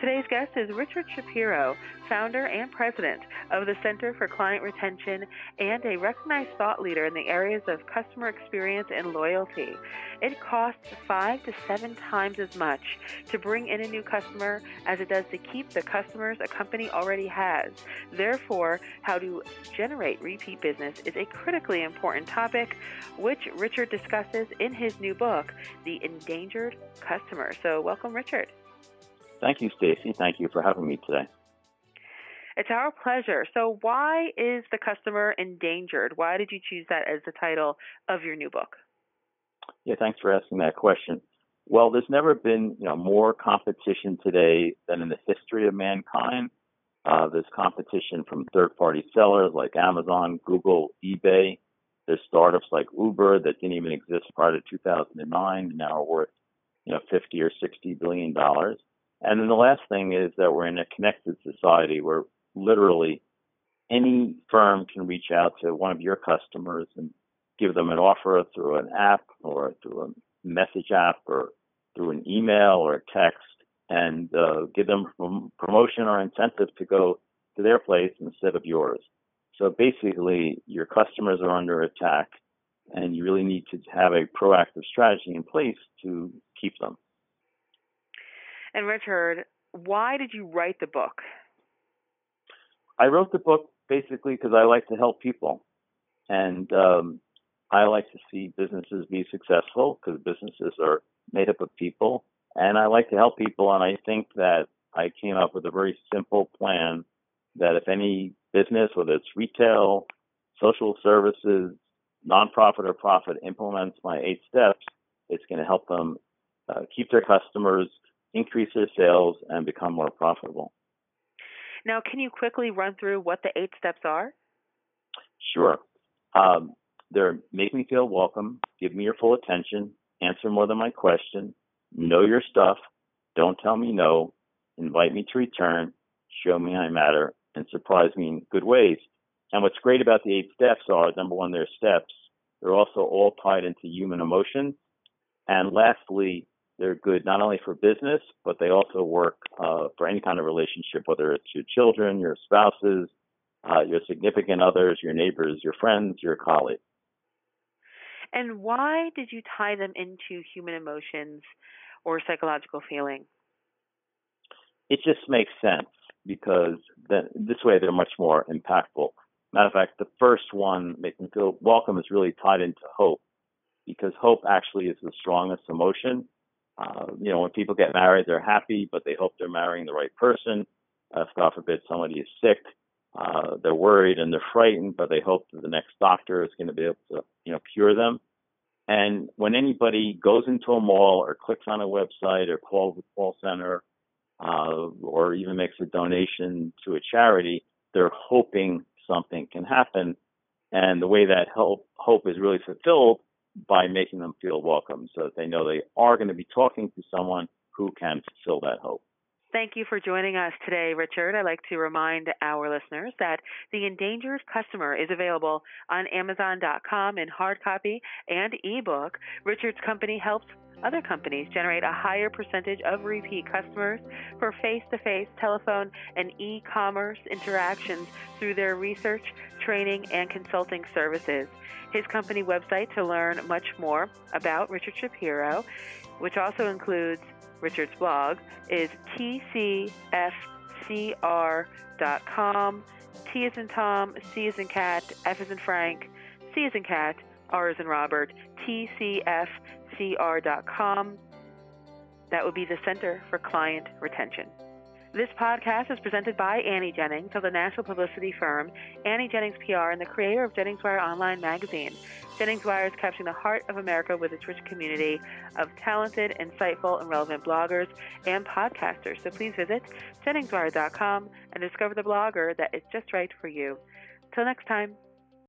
Today's guest is Richard Shapiro, founder and president of the Center for Client Retention and a recognized thought leader in the areas of customer experience and loyalty. It costs five to seven times as much to bring in a new customer as it does to keep the customers a company already has. Therefore, how to generate repeat business is a critically important topic, which Richard discusses in his new book, The Endangered Customer. So, welcome, Richard. Thank you, Stacy. Thank you for having me today. It's our pleasure. So, why is the customer endangered? Why did you choose that as the title of your new book? Yeah, thanks for asking that question. Well, there's never been you know more competition today than in the history of mankind. Uh, there's competition from third-party sellers like Amazon, Google, eBay. There's startups like Uber that didn't even exist prior to 2009 and now are worth you know 50 or 60 billion dollars. And then the last thing is that we're in a connected society where literally any firm can reach out to one of your customers and give them an offer through an app or through a message app or through an email or a text and uh, give them promotion or incentive to go to their place instead of yours. So basically, your customers are under attack, and you really need to have a proactive strategy in place to keep them. And Richard, why did you write the book? I wrote the book basically because I like to help people, and um, I like to see businesses be successful because businesses are made up of people, and I like to help people. And I think that I came up with a very simple plan that if any business, whether it's retail, social services, nonprofit or profit, implements my eight steps, it's going to help them uh, keep their customers, increase their sales, and become more profitable. Now, can you quickly run through what the eight steps are? Sure. Um, they're make me feel welcome, give me your full attention, answer more than my question, know your stuff, don't tell me no, invite me to return, show me I matter, and surprise me in good ways. And what's great about the eight steps are number one, they're steps. They're also all tied into human emotions. And lastly, they're good not only for business, but they also work uh, for any kind of relationship, whether it's your children, your spouses, uh, your significant others, your neighbors, your friends, your colleagues. And why did you tie them into human emotions or psychological feeling? It just makes sense because then, this way they're much more impactful. Matter of fact, the first one, make them feel welcome, is really tied into hope because hope actually is the strongest emotion uh, you know, when people get married, they're happy, but they hope they're marrying the right person. Uh, if God forbid somebody is sick, uh, they're worried and they're frightened, but they hope that the next doctor is going to be able to, you know, cure them. And when anybody goes into a mall or clicks on a website or calls a call center, uh, or even makes a donation to a charity, they're hoping something can happen. And the way that hope, hope is really fulfilled by making them feel welcome so that they know they are going to be talking to someone who can fulfill that hope. Thank you for joining us today, Richard. I'd like to remind our listeners that The Endangered Customer is available on Amazon.com in hard copy and ebook. Richard's company helps other companies generate a higher percentage of repeat customers for face to face telephone and e commerce interactions through their research, training, and consulting services his company website to learn much more about Richard Shapiro, which also includes Richard's blog, is tcfcr.com. T is in Tom, C is in cat, F is in Frank, C is in cat, R is in Robert, tcfcr.com. That would be the Center for Client Retention. This podcast is presented by Annie Jennings of the national publicity firm Annie Jennings PR and the creator of Jennings Wire Online magazine. Jennings Wire is capturing the heart of America with its rich community of talented, insightful, and relevant bloggers and podcasters. So please visit JenningsWire.com and discover the blogger that is just right for you. Until next time.